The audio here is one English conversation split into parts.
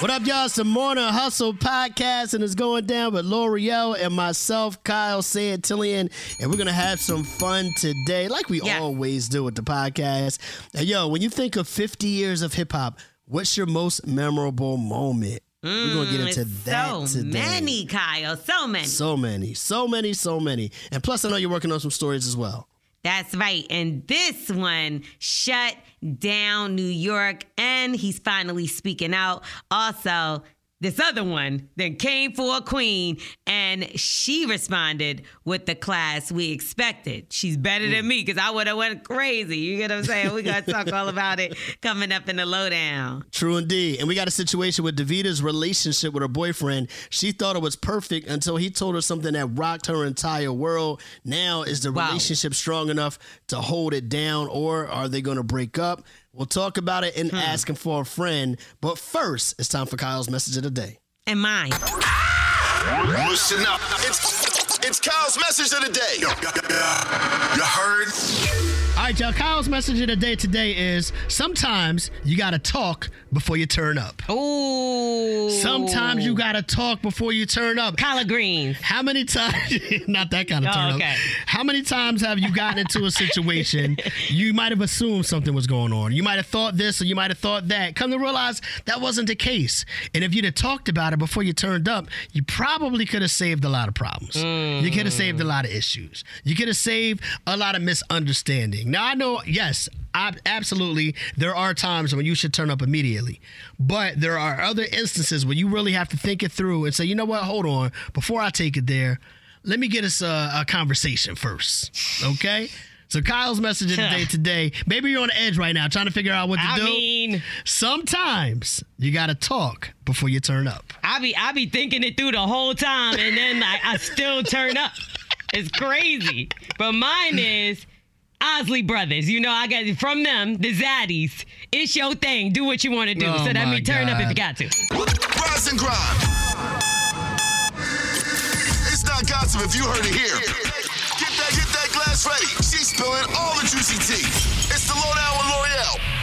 What up, y'all? It's the Morning Hustle podcast, and it's going down with Lore'l and myself, Kyle Santillian, and we're gonna have some fun today, like we Yeah. always do with the podcast. And yo, when you think of 50 years of hip hop, what's your most memorable moment? we're gonna get mm, into It's that so today. many, Kyle. So many. So many, so many, so many. And plus, I know you're working on some stories as well. That's right. And this one shut down New York, and he's finally speaking out. Also, this other one then came for a queen, and she responded with the class we expected. She's better than me because I would have went crazy. You get what I'm saying? We got to talk all about it coming up in the lowdown. True indeed. And we got a situation with Davita's relationship with her boyfriend. She thought it was perfect until he told her something that rocked her entire world. Now, is the Wow. relationship strong enough to hold it down, or are they going to break up? We'll talk about it and hmm. asking for a friend. But first, it's time for Kyle's message of the day. And mine. Listen up. It's, it's Kyle's message of the day. You heard? All right, y'all. Kyle's message of the day today is sometimes you got to talk before you turn up. Ooh. Sometimes you got to talk before you turn up. collard greens. How many times? Not that kind of Oh, turn okay. up. How many times have you gotten into a situation you might have assumed something was going on? You might have thought this or you might have thought that. Come to realize that wasn't the case. And if you'd have talked about it before you turned up, you probably could have saved a lot of problems. You could have saved a mm. lot of issues. You could have saved a lot of misunderstanding. Now I know, yes, I, absolutely, there are times when you should turn up immediately, but there are other instances where you really have to think it through and say, you know what, hold on, before I take it there, let me get us a, a conversation first, okay? So Kyle's message of the day today. Maybe you're on the edge right now, trying to figure out what to I do. I mean, Sometimes you got to talk before you turn up. I be I be thinking it through the whole time, and then I, I still turn up. It's crazy. But mine is Isley Brothers. You know, I got it from them, the Zaddies. It's your thing. Do what you want to do. Oh so that means turn up if you got to. Rise and grind. It's not gossip if you heard it here. Get that, get that glass ready. She's spilling all the juicy tea. It's the lowdown with Lore'l on the morning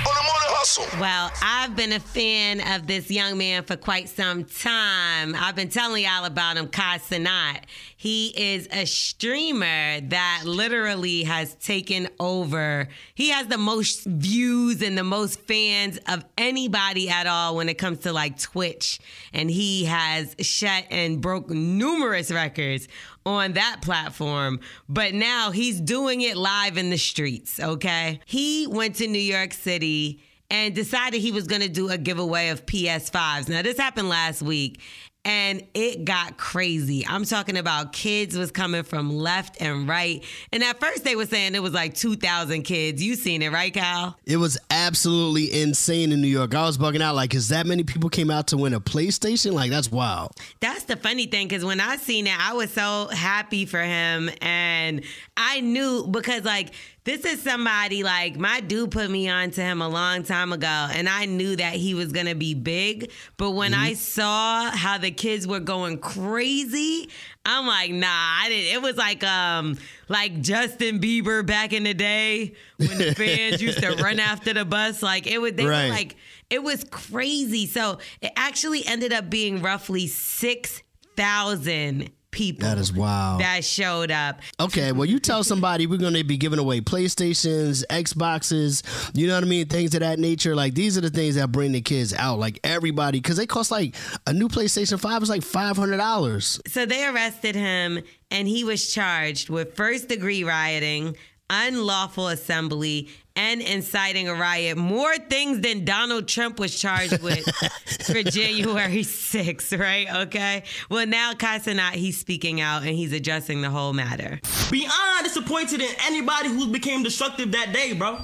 hustle. Well, I've been a fan of this young man for quite some time. I've been telling y'all about him, Kai Cenat. He is a streamer that literally has taken over. He has the most views and the most fans of anybody at all when it comes to like Twitch. And he has shut and broke numerous records on that platform, but now he's doing it live in the streets, okay? He went to New York City and decided he was gonna do a giveaway of PS5s. Now, this happened last week. And it got crazy. I'm talking about kids was coming from left and right. And at first they were saying it was like 2,000 kids. You seen it, right, Kyle? It was absolutely insane in New York. I was bugging out. Like, is that many people came out to win a PlayStation? Like, that's wild. That's the funny thing because when I seen it, I was so happy for him, and I knew because like this is somebody like my dude put me on to him a long time ago, and I knew that he was gonna be big. But when I saw how the kids were going crazy, I'm like, nah, I didn't. It was like um like Justin Bieber back in the day when the fans used to run after the bus. Like it would they Right. were like it was crazy. So it actually ended up being roughly 6,000 people. That is wild. That showed up. Okay, well, you tell somebody we're going to be giving away PlayStations, Xboxes, you know what I mean? Things of that nature. Like, these are the things that bring the kids out. Like, everybody, because they cost like a new PlayStation 5 is like $500. So they arrested him and he was charged with first degree rioting, unlawful assembly, and inciting a riot. More things than Donald Trump was charged with for January 6th, right? Okay. Well, now Kai Cenat, he's speaking out and he's addressing the whole matter. Beyond disappointed in anybody who became destructive that day, bro.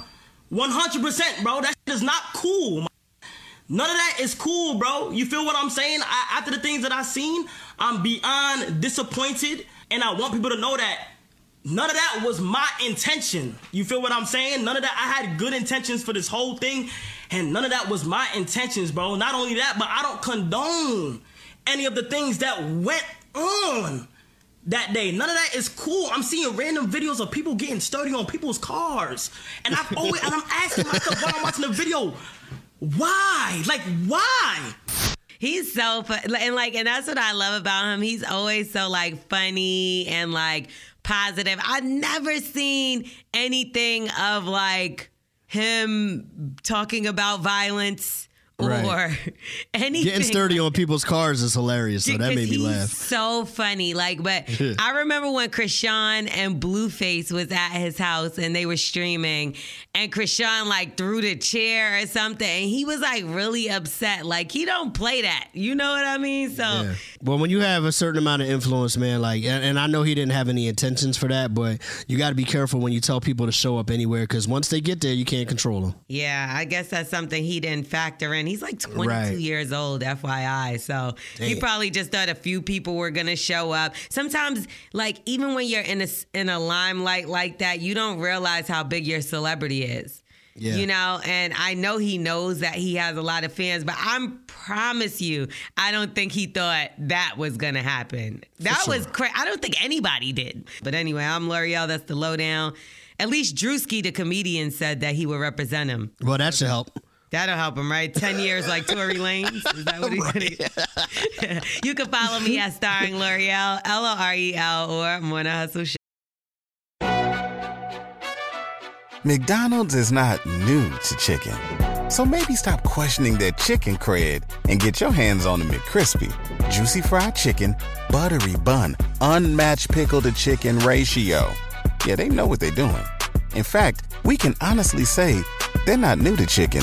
100%, bro. That shit is not cool. None of that is cool, bro. You feel what I'm saying? I, after the things that I've seen, I'm beyond disappointed, and I want people to know that None of that was my intention. You feel what I'm saying? None of that. I had good intentions for this whole thing, and none of that was my intentions, bro. Not only that, but I don't condone any of the things that went on that day. None of that is cool. I'm seeing random videos of people getting sturdy on people's cars, and I've always and I'm asking myself while I'm watching the video, why? Like why? He's so fun, and like, and that's what I love about him. He's always so like funny and like positive. I've never seen anything of like him talking about violence Right. or anything. Getting sturdy on people's cars is hilarious, so that made me laugh. So funny. Like, but I remember when Chrisean and Blueface was at his house and they were streaming, and Chrisean like threw the chair or something, and he was like really upset. Like he don't play that. You know what I mean? So Yeah. Well, when you have a certain amount of influence, man, like, and, and I know he didn't have any intentions for that, but you got to be careful when you tell people to show up anywhere because once they get there, you can't control them. yeah, I guess that's something he didn't factor in. He's like 22 Right. years old, FYI. So he probably just thought a few people were gonna show up. Sometimes, like even when you're in a in a limelight like that, you don't realize how big your celebrity is. Yeah. You know, and I know he knows that he has a lot of fans, but I promise you, I don't think he thought that was gonna happen. That was crazy. I don't think anybody did. But anyway, I'm Lore'l. That's the lowdown. At least Drewski, the comedian, said that he would represent him. Well, that should help. That'll help him, right? 10 years like Tory Lanez. Is that what he's gonna You can follow me at Starring Lore'l, L O R E L, or Morning Hustle Show. McDonald's is not new to chicken. So maybe stop questioning their chicken cred and get your hands on the McCrispy. Juicy fried chicken, buttery bun, unmatched pickle to chicken ratio. Yeah, they know what they're doing. In fact, we can honestly say they're not new to chicken,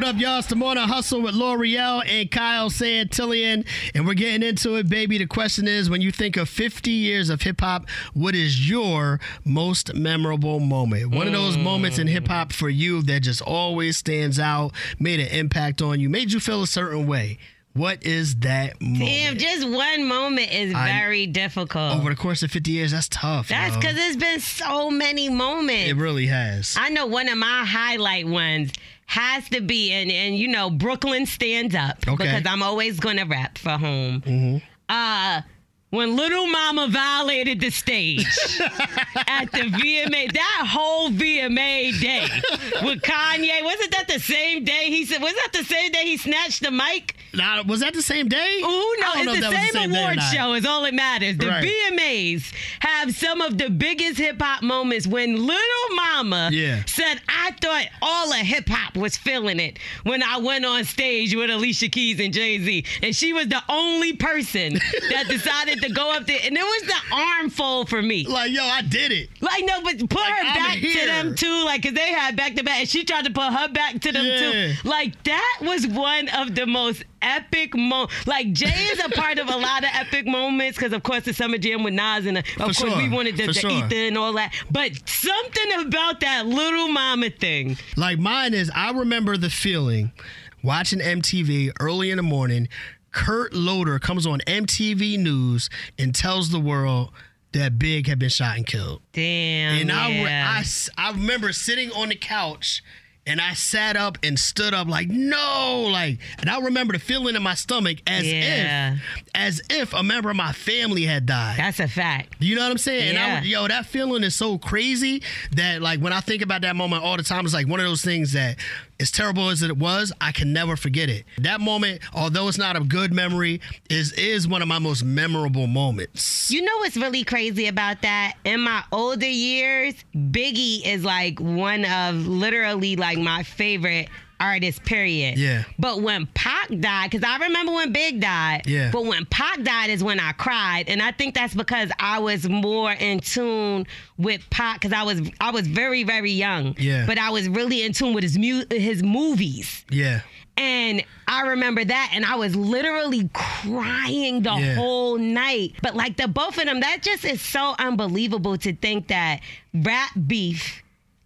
What up, y'all? It's the Morning Hustle with Lore'l and Kyle Santillian, and we're getting into it, baby. The question is when you think of 50 years of hip hop, what is your most memorable moment? One of those moments in mm. hip hop for you that just always stands out, made an impact on you, made you feel a certain way. What is that moment? Damn, just one moment is I- very difficult. Over the course of 50 years, that's tough. That's because there's been so many moments. it really has. I know one of my highlight ones has to be, and and you know Brooklyn stands up Okay. because I'm always gonna rap for home. Uh when Little Mama violated the stage at the VMA, that whole VMA day with Kanye, wasn't that the same day he said? Was that the same day he snatched the mic? Now, was that the same day? Ooh, no, it's the that was same, award show is all it matters. The Right. VMAs have some of the biggest hip hop moments when Little Mama Yeah. said, I thought all of hip hop was feeling it when I went on stage with Alicia Keys and Jay Z. And she was the only person that decided to go up there. And it was the armful for me. Like, yo, I did it. Like no, but put her I'm back to them too, like cause they had back to back, and she tried to put her back to them Yeah. too. Like that was one of the most epic moments. Like Jay is a part of a lot of epic moments, cause of course the summer jam with Nas, and uh, of For course sure. we wanted the, the sure. ether and all that. But something about that little mama thing. Like mine is, I remember the feeling watching MTV early in the morning. Kurt Loder comes on MTV News and tells the world that Big had been shot and killed. Damn. And I, yeah. I s- I remember sitting on the couch and I sat up and stood up like no like and I remember the feeling in my stomach as Yeah. if as if a member of my family had died. That's a fact. You know what I'm saying? And I, Yeah. yo, that feeling is so crazy that like when I think about that moment all the time, it's like one of those things that as terrible as it was, I can never forget it. That moment, although it's not a good memory, is is one of my most memorable moments. You know what's really crazy about that? In my older years, Biggie is like one of literally like my favorite artist, period. Yeah. But when Pac died, because I remember when Big died. Yeah. But when Pac died is when I cried, and I think that's because I was more in tune with Pac, because I was I was very very young. Yeah. But I was really in tune with his mu- his movies. Yeah. And I remember that, and I was literally crying the Yeah. whole night. But like the both of them, that just is so unbelievable to think that rap beef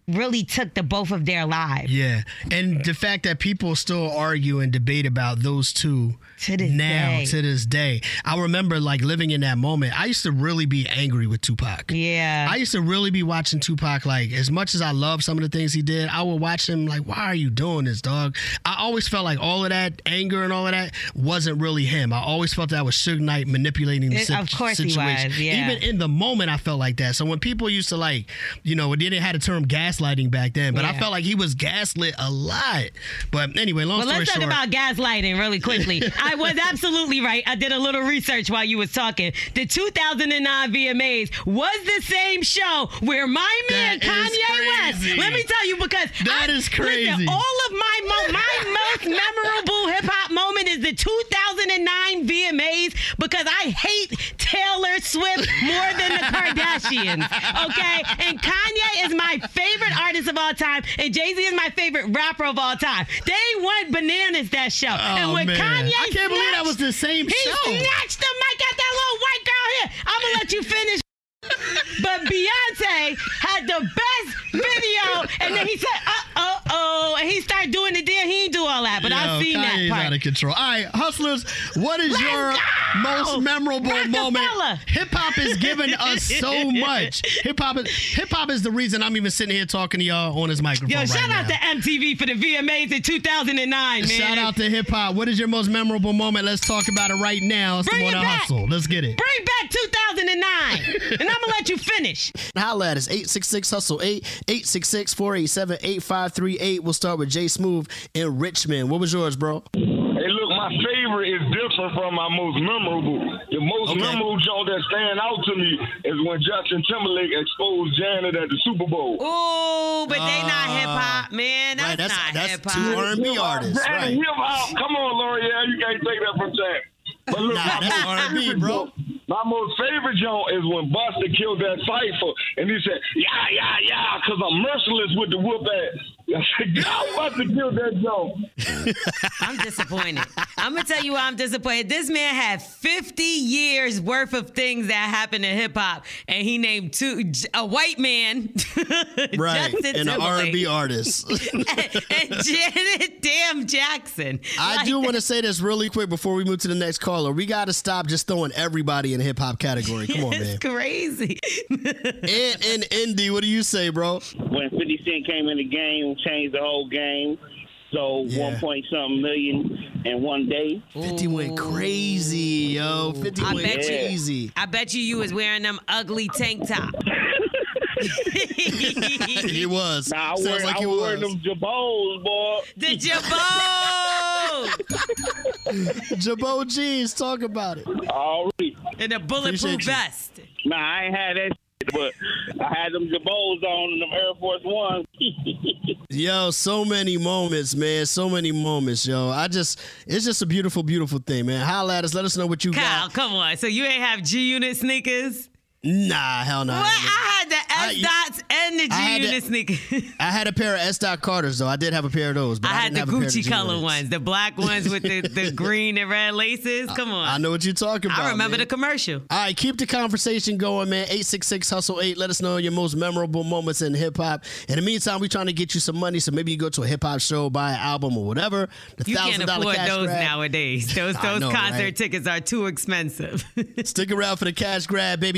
really took the both of their lives. Yeah, and the fact that people still argue and debate about those two To this now day. to this day. I remember like living in that moment. I used to really be angry with Tupac. Yeah. I used to really be watching Tupac like as much as I love some of the things he did, I would watch him like, why are you doing this, dog? I always felt like all of that anger and all of that wasn't really him. I always felt that was Suge Knight manipulating the It- sit- of course he was, situation. yeah. Even in the moment, I felt like that. So when people used to like, you know, they didn't have the term gaslighting back then, but I felt like he was gaslit a lot. But anyway, long Well, story let's talk short. about gaslighting really quickly. I was absolutely right. I did a little research while you was talking. The 2009 VMAs was the same show where my man That Kanye West. Let me tell you because That I, is crazy. Listen, all of my mo- my most memorable hip hop moment is the 2009 VMAs because I hate Taylor Swift more than the Kardashians. Okay, and Kanye is my favorite artist of all time, and Jay Z is my favorite rapper of all time. They went bananas that show, oh, and Oh, when man. Kanye I can't believe that was the same he show. He snatched the mic at that little white girl here. I'm gonna let you finish. But Beyonce had the best video, and then he said, "Uh oh oh," and he started doing the deal. He didn't do all that, but I've seen Kanye's that part. out of control. All right, hustlers, what is Let's your go! most memorable moment? Hip hop has given us so much. Hip hop is hip hop is the reason I'm even sitting here talking to y'all on this microphone Yo, right shout now. out to MTV for the VMAs in 2009, man. Shout out to hip hop. What is your most memorable moment? Let's talk about it right now. It's Bring the it back. hustle. Let's get it. Bring back 2009, and I'm gonna let you finish. Holla at us, 866 Hustle 8, 866 487 8538. We'll start with Jay Smooth in Richmond. What was yours, bro? Hey, look, my favorite is different from my most memorable. The most Okay. memorable joint that stand out to me is when Justin Timberlake exposed Janet at the Super Bowl. Ooh, but they not ah. hip hop, man. That's, right, that's not that's hip two. R&B Hip-hop, artists, man, right? Hip hop. Come on, Lore'l, you can't take that from Janet. But look, Nah, that's most R&B, bro. My most favorite joint is when Busta killed that cipher, and he said, "Yeah, yeah, yeah," because I'm merciless with the whoop ass. I said, "God, Busta killed that joint." I'm disappointed. I'm gonna tell you why I'm disappointed. This man had 50 years worth of things that happened in hip hop, and he named two a white man, Right, Justin and an R&B artist. and, and Janet Damn Jackson. I Like, do want to say this really quick before we move to the next caller. We got to stop just throwing everybody in the hip hop category. Come on, man. It's crazy. And, and Indy, what do you say, bro? when 50 Cent came in the game, changed the whole game. So Yeah. one point something million in one day. 50 went crazy, yo. 50 I went bet you. crazy. I bet you you was wearing them ugly tank top. He was. Nah, I Sounds wear, like I he was wearing them jabos, boy. the jabot Jabot jeans, talk about it. Already. and the bulletproof Appreciate you. vest. Nah, I ain't had that shit, but I had them jabos on and them Air Force Ones. Yo, so many moments, man. So many moments, yo. I just, it's just a beautiful, beautiful thing, man. Holla at us. Let us know what you Kyle, got. come on. So you ain't have G Unit sneakers? Nah, hell no. What? I had the I- S dots and the I G Unit sneakers. I had a pair of S. Dot Carters though. I did have a pair of those, but I I, had the have a pair of Gucci color ones, the black ones with the, the green and red laces. Come on. I know what you're talking about. I remember man. the commercial. All right, keep the conversation going, man. 866 Hustle 8. Let us know your most memorable moments in hip hop. In the meantime, we're trying to get you some money, so maybe you go to a hip hop show, buy an album or whatever. The You can't $1,000 afford cash those grab. nowadays. Those those know, concert right? tickets are too expensive. Stick around for the cash grab, baby.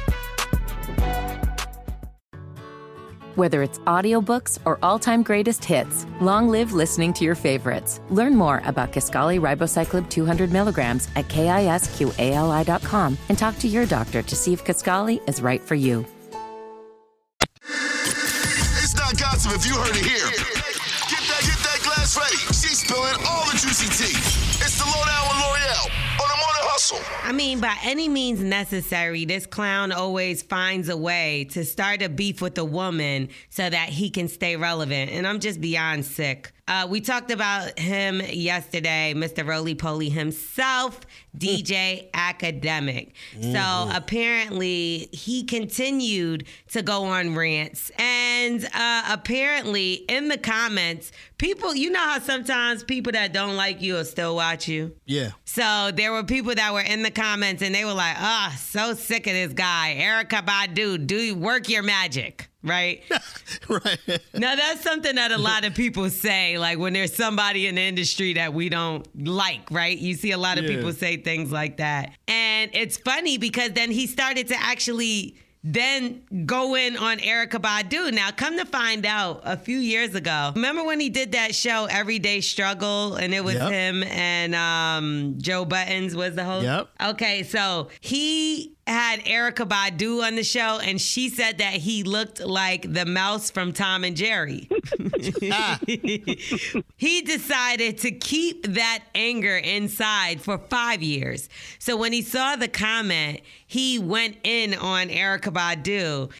Whether it's audiobooks or all-time greatest hits, long live listening to your favorites. Learn more about Kisqali Ribociclib 200 milligrams at kisqali.com and talk to your doctor to see if Kisqali is right for you. It's not gossip if you heard it here. Get that, get that glass ready. She's spilling all the juicy tea. It's the lowdown with Lore'l hustle. I mean, by any means necessary, this clown always finds a way to start a beef with a woman so that he can stay relevant. And I'm just beyond sick. Uh, we talked about him yesterday, Mr. Roly Poly himself, DJ Akademiks. So apparently, he continued to go on rants. And uh, apparently, in the comments, people, you know how sometimes people that don't like you will still watch you? Yeah. So there were people that were in the comments and they were like, "Ah, so sick of this guy, Erykah Badu. Do you work your magic?" Right? right. now that's something that a lot of people say, like when there's somebody in the industry that we don't like, right? You see a lot of Yeah. people say things like that, and it's funny because then he started to actually then go in on Erykah Badu. Now, come to find out, a few years ago, remember when he did that show Everyday Struggle, and it was Yep. him and um, Joe Budden was the host. Yep. Okay, so he had Erykah Badu on the show, and she said that he looked like the mouse from Tom and Jerry. he decided to keep that anger inside for five years. So when he saw the comment, he went in on Erykah Badu.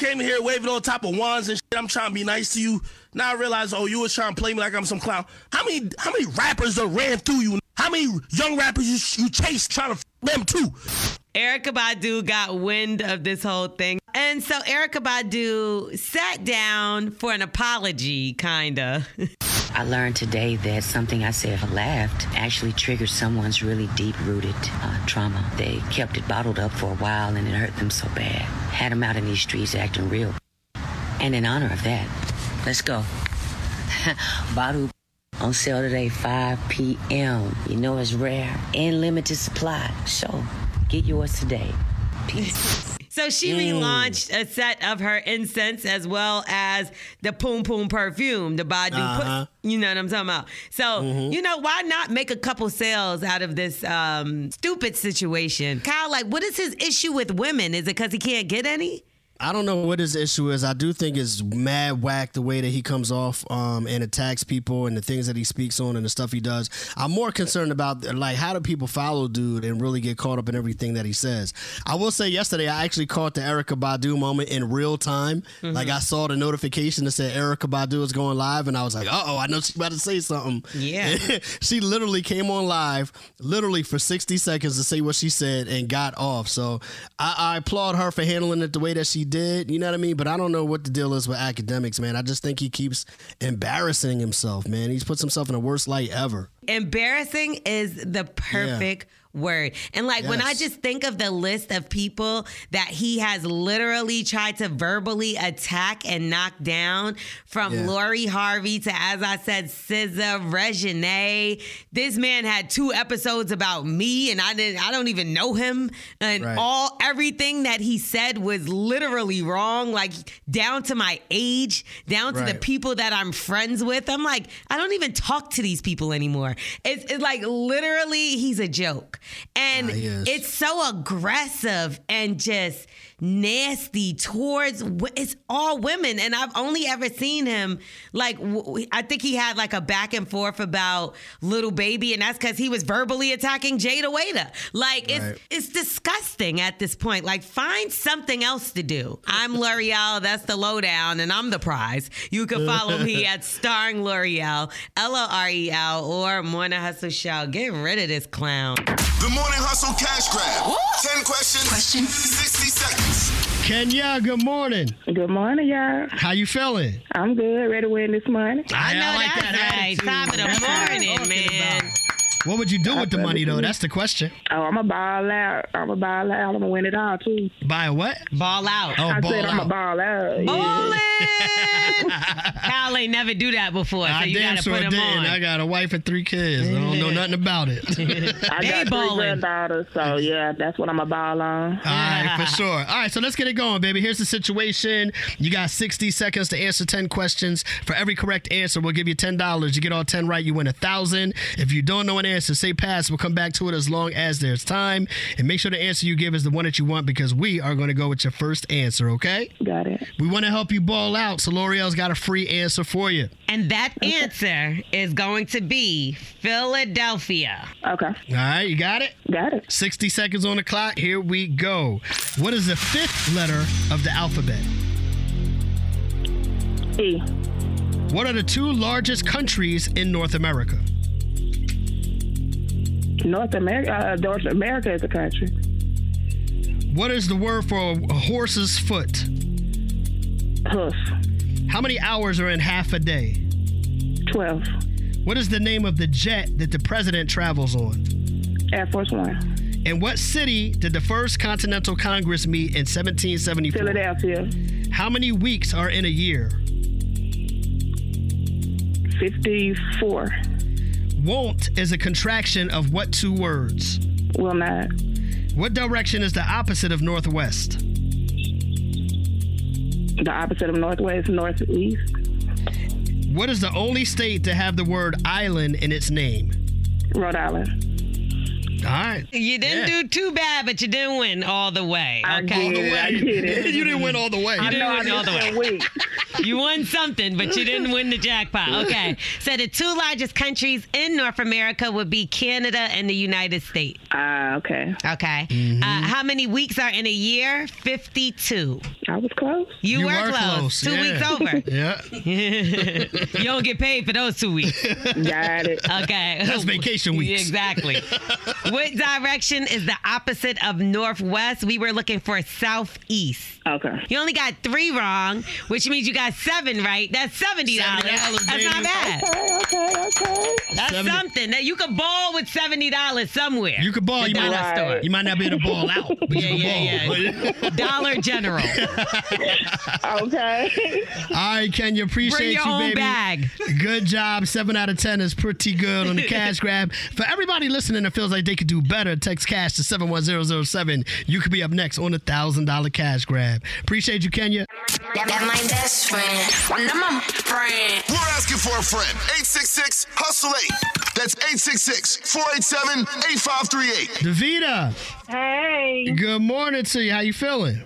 Came in here waving on top of wands and shit. I'm trying to be nice to you. Now I realize, oh, you was trying to play me like I'm some clown. How many how many rappers that ran through you? How many young rappers you, you trying to f- them too? Erykah Badu got wind of this whole thing. And so Erykah Badu sat down for an apology, kinda. I learned today that something I said laughed actually triggered someone's really deep rooted uh, trauma. They kept it bottled up for a while and it hurt them so bad. Had them out in these streets acting real. And in honor of that, let's go. Bottle on sale today, 5 p.m. You know it's rare and limited supply. So get yours today. Peace. So she relaunched a set of her incense as well as the Poom Poom perfume, the Badu. Uh-huh. You know what I'm talking about? So, you know, why not make a couple sales out of this um, stupid situation? Kyle, like, what is his issue with women? Is it because he can't get any? I don't know what his issue is. I do think it's mad whack the way that he comes off um, and attacks people and the things that he speaks on and the stuff he does. I'm more concerned about like how do people follow dude and really get caught up in everything that he says. I will say yesterday I actually caught the Erykah Badu moment in real time. Like I saw the notification that said Erykah Badu is going live and I was like, uh oh, I know she's about to say something. Yeah. she literally came on live, literally for 60 seconds to say what she said and got off. So I, I applaud her for handling it the way that she did. You know what I mean? But I don't know what the deal is with Akademiks, man. I just think he keeps embarrassing himself, man. He's puts himself in the worst light ever. Embarrassing is the perfect word. And like when I just think of the list of people that he has literally tried to verbally attack and knock down from Yeah. Lori Harvey to, as I said, SZA, Regine. This man had two episodes about me and I didn't, I don't even know him. And Right. all, everything that he said was literally wrong, like down to my age, down to the people that I'm friends with. I'm like, I don't even talk to these people anymore. It's, it's like literally, he's a joke. And Ah, he is. it's so aggressive and just nasty towards it's all women and i've only ever seen him like i think he had like a back and forth about little baby and that's because he was verbally attacking Jayda Wayda like it's Right. it's disgusting at this point. Like find something else to do. I'm Lore'l that's the lowdown and i'm the prize. You can follow me at starring Lore'l l-o-r-e-l E or morning hustle show. Get rid of this clown. The Morning Hustle Cash Grab. 10 questions, 60 seconds. Kenya, good morning. Good morning, y'all. How you feeling? I'm good. Ready to win this morning. I know like that's that right. attitude. Top of the That's what I'm morning, talking man. About. What would you do with the money though? That's the question. Oh, I'm a ball out. I'm a ball out. I'm gonna win it all too. Buy what? Ball out. Oh, I ball said I'm a out. ball out. yeah. Ballin'! Kyle ain't never do that before, so I you damn gotta sure put him didn't. on. I got a wife and three kids. I don't know nothing about it. I They got three ballin'. granddaughters, so yeah, that's what I'm a ball on. All right, for sure. All right, so let's get it going, baby. Here's the situation. You got 60 seconds to answer 10 questions. For every correct answer, we'll give you $10. You get all 10 right, you win a 1000 If you don't know an answer, say pass. We'll come back to it as long as there's time. And make sure the answer you give is the one that you want because we are going to go with your first answer, okay? Got it. We want to help you ball out, so Lore'l's got a free answer for you. And that answer is going to be Philadelphia. Okay. All right, you got it? Got it. 60 seconds on the clock. Here we go. What is the fifth letter of the alphabet? E. What are the two largest countries in North America? North America. Uh, North America is a country. What is the word for a horse's foot? Hoof. How many hours are in half a day? Twelve. What is the name of the jet that the president travels on? Air Force One. In what city did the first Continental Congress meet in 1774? Philadelphia. How many weeks are in a year? Fifty-four. Won't is a contraction of what two words? Will not. What direction is the opposite of northwest? The opposite of northwest, is northeast. What is the only state to have the word island in its name? Rhode Island. All right. You didn't Yeah. do too bad, but you didn't win all the way. I Okay. did it. I did it. you didn't win all the way. You I didn't know I win all the way. Been weak. You won something, but you didn't win the jackpot. Okay. So the two largest countries in North America would be Canada and the United States. Ah, okay. Okay. Mm-hmm. Uh, how many weeks are in a year? 52. I was close. You, You were, were close. close, Two yeah. weeks over. Yeah. you don't get paid for those two weeks. Got it. Okay. That's vacation weeks. Exactly. what direction is the opposite of northwest? We were looking for southeast. Okay. You only got three wrong, which means you got seven right. That's seventy dollars. $70, That's not bad. Okay, okay, okay. That's 70 something that you could ball with seventy dollars somewhere. You could ball. You might, dollar Right. store. you might not be able to ball out, but Yeah, you yeah, can ball. Dollar General. Okay. All right, Kenya, appreciate Bring your you, own baby. bag. Good job. Seven out of ten is pretty good on the cash grab. For everybody listening that feels like they could do better, text cash to seven one zero zero seven. You could be up next on the thousand dollar cash grab. Appreciate you, Kenya. That my best friend. One of my friend. We're asking for a friend. 866 Hustle 8. That's 866 487 8538. Davita, Hey, good morning to you. How you feeling?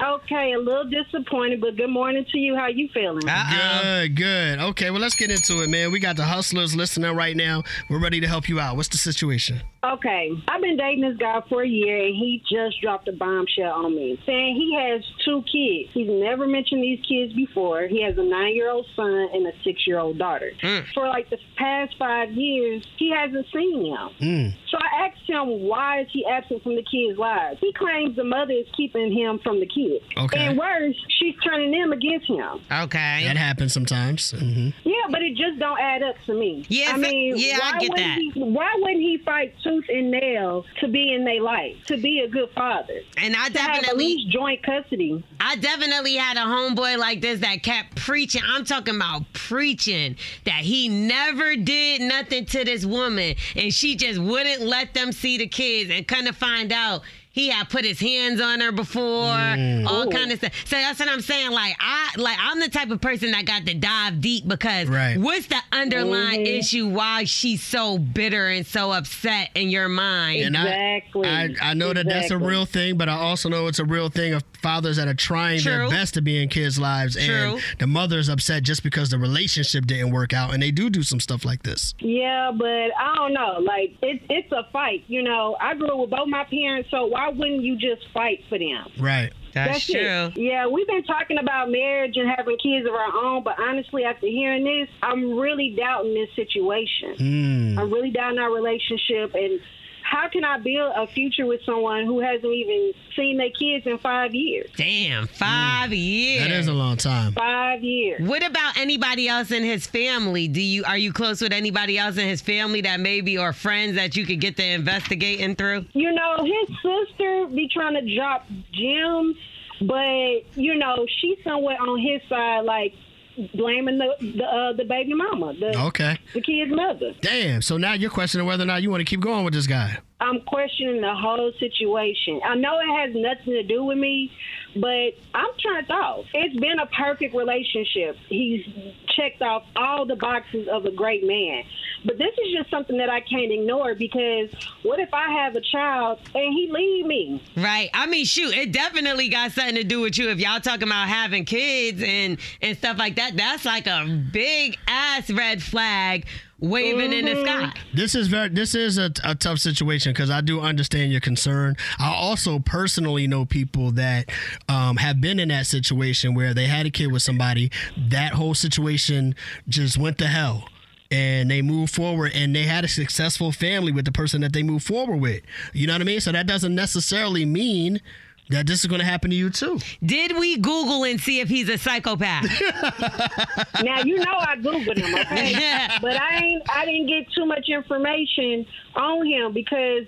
I'm feeling okay. A little disappointed, but good morning to you. How you feeling? Uh-oh. Good, good. Okay, well let's get into it, man. We got the hustlers listening right now. We're ready to help you out. What's the situation? Okay, I've been dating this guy for a year, and he just dropped a bombshell on me, saying he has two kids. He's never mentioned these kids before. He has a nine-year-old son and a six-year-old daughter. For like the past five years, he hasn't seen them. Mm. So I asked him, why is he absent from the kids' lives? He claims the mother is keeping him from the kids. Okay. And worse, she's turning them against him. Okay. That happens sometimes. hmm Yeah, but it just don't add up to me. Yeah, I so- mean, yeah, I why get wouldn't that. He, why wouldn't he fight tooth and nail to be in their life, to be a good father, And I to have at definitely least joint custody? I definitely had a homeboy like this that kept preaching. I'm talking about preaching that he never did nothing to this woman and she just wouldn't let them see the kids and kind of find out he had put his hands on her before, all Ooh. kind of stuff. So that's what I'm saying. Like I like I'm the type of person that got to dive deep because Right. what's the underlying Mhm. issue why she's so bitter and so upset in your mind? And I- Exactly. I, I know that that's a real thing, but I also know it's a real thing of fathers that are trying their best to be in kids' lives, True. and the mother's upset just because the relationship didn't work out, and they do do some stuff like this. Yeah, but I don't know. Like it's it's a fight. You know, I grew up with both my parents, so why wouldn't you just fight for them? Right. That's, it. true. Yeah, we've been talking about marriage and having kids of our own, but honestly, after hearing this, I'm really doubting this situation. Mm. I'm really doubting our relationship and how can I build a future with someone who hasn't even seen their kids in five years? Damn, five mm. years. That is a long time. Five years. What about anybody else in his family? Do you are you close with anybody else in his family that maybe or friends that you could get the investigating through? You know, his sister be trying to drop gems, but you know, she's somewhere on his side, like blaming the the, uh, the baby mama, the Okay. the kid's mother. Damn. So now you're questioning whether or not you want to keep going with this guy. I'm questioning the whole situation. I know it has nothing to do with me, but I'm turned off. It's been a perfect relationship. He's checked off all the boxes of a great man. But this is just something that I can't ignore because what if I have a child and he leave me? Right. I mean, shoot, it definitely got something to do with you. If y'all talking about having kids and and stuff like that, that's like a big ass red flag waving in the sky. This is very. This is a, a tough situation because I do understand your concern. I also personally know people that um, have been in that situation where they had a kid with somebody. That whole situation just went to hell. And they moved forward, and they had a successful family with the person that they moved forward with. You know what I mean? So that doesn't necessarily mean that this is going to happen to you too. Did we Google and see if he's a psychopath? now you know I googled him, okay? but I ain't I didn't get too much information on him because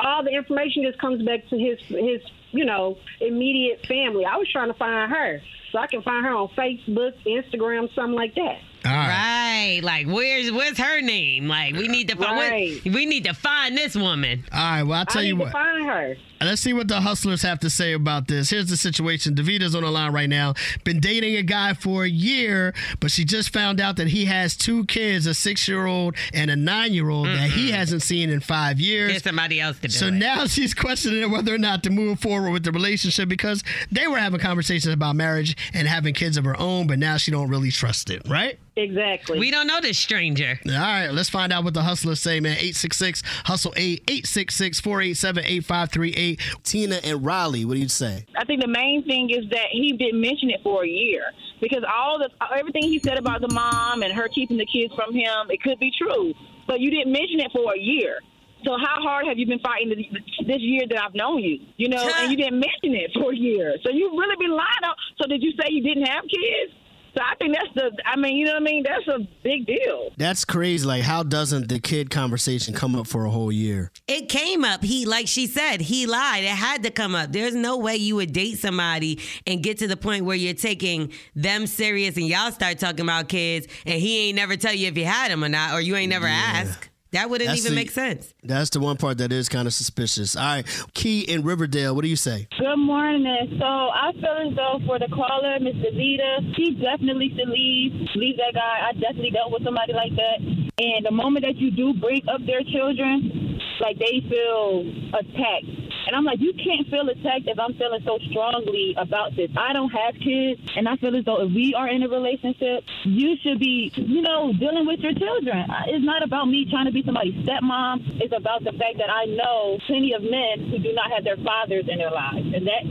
all the information just comes back to his his you know immediate family. I was trying to find her so I can find her on Facebook, Instagram, something like that. Right. Like where's where's her name? Like we need to find Right. we need to find this woman. All right. Well, I'll tell I you need what. to find her. Let's see what the hustlers have to say about this. Here's the situation. Davita's on the line right now. Been dating a guy for a year, but she just found out that he has two kids, a six-year-old and a nine-year-old that he hasn't seen in five years. Get somebody else to do So it. now she's questioning whether or not to move forward with the relationship because they were having conversations about marriage and having kids of her own, but now she don't really trust it, right? Exactly. We don't know this stranger. All right, let's find out what the hustlers say, man. 866 Hustle 8 866 487 8538. Tina and Riley, what do you say? I think the main thing is that he didn't mention it for a year because all the everything he said about the mom and her keeping the kids from him, it could be true, but you didn't mention it for a year. So how hard have you been fighting this, this year that I've known you? You know, and you didn't mention it for a year. So you've really been lying. On, so did you say you didn't have kids? So I think that's the. I mean, you know what I mean? That's a big deal. That's crazy. Like, how doesn't the kid conversation come up for a whole year? It came up. He, like she said, he lied. It had to come up. There's no way you would date somebody and get to the point where you're taking them serious and y'all start talking about kids and he ain't never tell you if you had them or not, or you ain't never ask. That wouldn't That's even the- make sense. That's the one part that is kind of suspicious. All right, Key in Riverdale, what do you say? Good morning. So I feel as though for the caller, Miss Davita, she definitely should leave. Leave that guy. I definitely dealt with somebody like that. And the moment that you do break up their children, like they feel attacked. And I'm like, you can't feel attacked if I'm feeling so strongly about this. I don't have kids, and I feel as though if we are in a relationship, you should be, you know, dealing with your children. It's not about me trying to be somebody's stepmom. It's about the fact that I know plenty of men who do not have their fathers in their lives, and that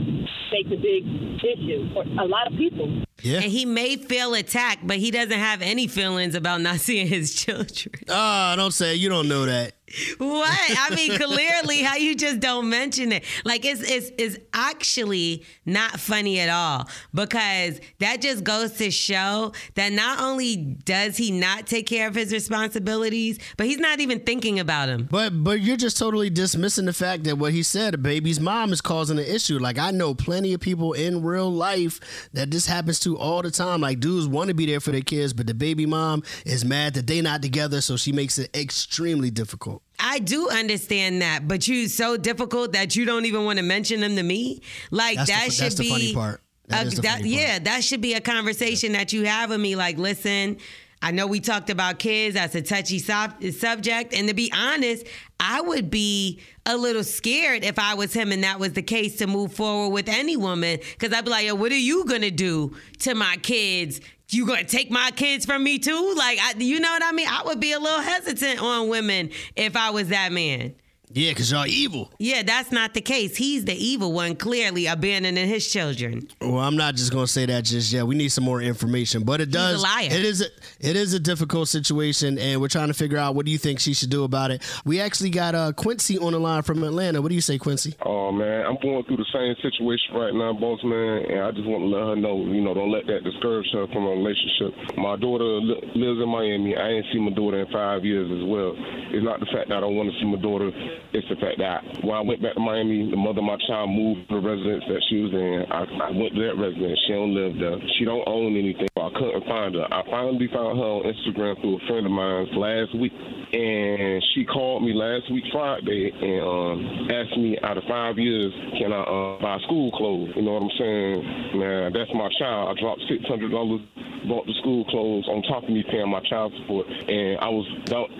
makes a big issue for a lot of people. Yeah. And he may feel attacked, but he doesn't have any feelings about not seeing his children. Oh, don't say it. you don't know that. What? I mean, clearly, how you just don't mention it. Like it's it's it's actually not funny at all because that just goes to show that not only does he not take care of his responsibilities, but he's not even thinking about him. But but you're just totally dismissing the fact that what he said, a baby's mom is causing an issue. Like I know plenty of people in real life that this happens to all the time. Like dudes want to be there for their kids, but the baby mom is mad that they not together, so she makes it extremely difficult. I do understand that, but you so difficult that you don't even want to mention them to me. Like That's that fu- should that's the be funny part. That a- the that- funny part. yeah, that should be a conversation that you have with me. Like, listen, I know we talked about kids. That's a touchy sub- subject, and to be honest, I would be a little scared if I was him and that was the case to move forward with any woman, because I'd be like, Yo, what are you gonna do to my kids? You gonna take my kids from me too? Like, I, you know what I mean? I would be a little hesitant on women if I was that man. Yeah, because y'all evil. Yeah, that's not the case. He's the evil one, clearly abandoning his children. Well, I'm not just gonna say that just yet. We need some more information, but it He's a does. liar. It is. A, it is a difficult situation, and we're trying to figure out what do you think she should do about it. We actually got uh, Quincy on the line from Atlanta. What do you say, Quincy? Oh man, I'm going through the same situation right now, boss man, and I just want to let her know, you know, don't let that discourage her from a relationship. My daughter li- lives in Miami. I ain't seen my daughter in five years as well. It's not the fact that I don't want to see my daughter. It's the fact that when I went back to Miami, the mother of my child moved to the residence that she was in. I, I went to that residence. She don't live there. She don't own anything. I couldn't find her. I finally found her on Instagram through a friend of mine last week, and she called me last week Friday and um, asked me out of five years, can I uh, buy school clothes? You know what I'm saying? Man, that's my child. I dropped six hundred dollars, bought the school clothes on top of me paying my child support, and I was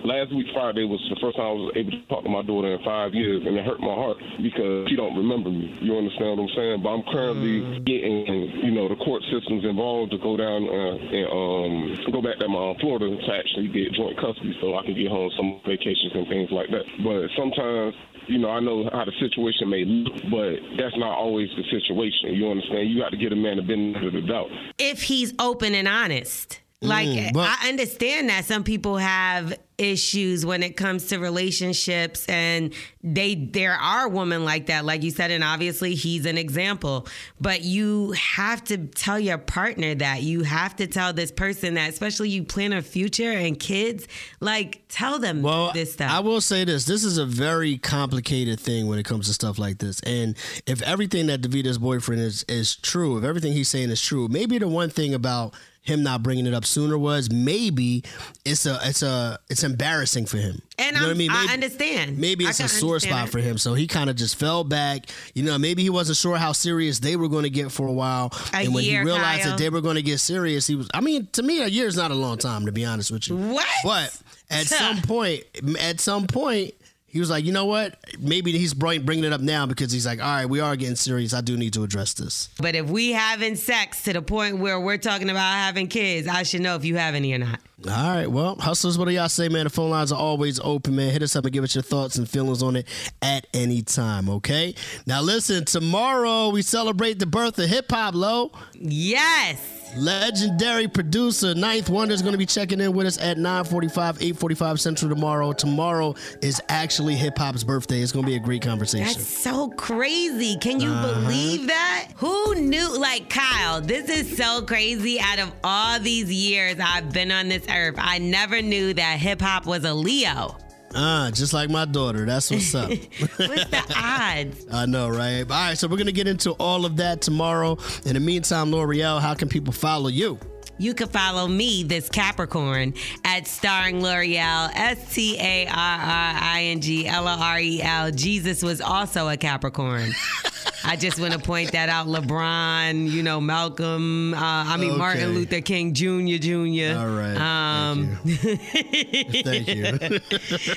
last week Friday was the first time I was able to talk to my daughter in five years, and it hurt my heart because she don't remember me. You understand what I'm saying? But I'm currently getting, you know, the court systems involved to go down uh, and um, go back to my Florida to actually get joint custody, so I can get home some vacations and things like that. But sometimes you know, I know how the situation may look, but that's not always the situation. You understand? You got to get a man the benefit of the doubt. If he's open and honest. Like Mm, but- I understand that some people have issues when it comes to relationships and they there are women like that like you said and obviously he's an example. But you have to tell your partner that. You have to tell this person that especially you plan a future and kids. Like tell them this stuff. I will say this: this is a very complicated thing when it comes to stuff like this. And if everything that Davita's boyfriend is is true, if everything he's saying is true, maybe the one thing about him not bringing it up sooner was maybe it's a it's a it's embarrassing for him. and You know I mean? I understand Maybe it's a sore spot it. for him, so he kind of just fell back. You know, maybe he wasn't sure how serious they were going to get for a while, A and when year, he realized Kyle. that they were going to get serious, he was. I mean, to me, a year is not a long time, to be honest with you. What? But at some point, at some point. He was like, you know what? Maybe he's bringing it up now because he's like, all right, we are getting serious. I do need to address this. But if we having sex to the point where we're talking about having kids, I should know if you have any or not. All right, well, hustlers, what do y'all say, man? The phone lines are always open, man. Hit us up and give us your thoughts and feelings on it at any time, okay? Now, listen, tomorrow we celebrate the birth of hip hop, Lo. Yes. Legendary producer 9th Wonder is going to be checking in with us at 9:45, 8:45 Central tomorrow. Tomorrow is actually hip hop's birthday. It's going to be a great conversation. That's so crazy. Can you Uh-huh. believe that? Who knew? Like, Kyle, this is so crazy. Out of all these years I've been on this earth, I never knew that hip hop was a Leo. Ah, just like my daughter. That's what's up. What's the odds? I know, right? All right, so we're going to get into all of that tomorrow. In the meantime, Lore'l, how can people follow you? You can follow me, this Capricorn, at Starring Lore'l, S T A R R I N G L O R E L. Jesus was also a Capricorn. I just want to point that out. LeBron, you know, Malcolm, uh, I mean, Martin Luther King Jr., Jr. All right. Um, Thank you.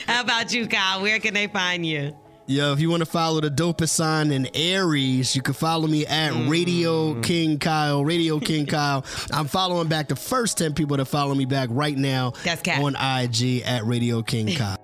how about you, Kyle? Where can they find you? Yo, if you want to follow the dopest sign in Aries, you can follow me at mm. Radio King Kyle. Radio King Kyle. I'm following back the first 10 people that follow me back right now That's cat. on IG at Radio King Kyle.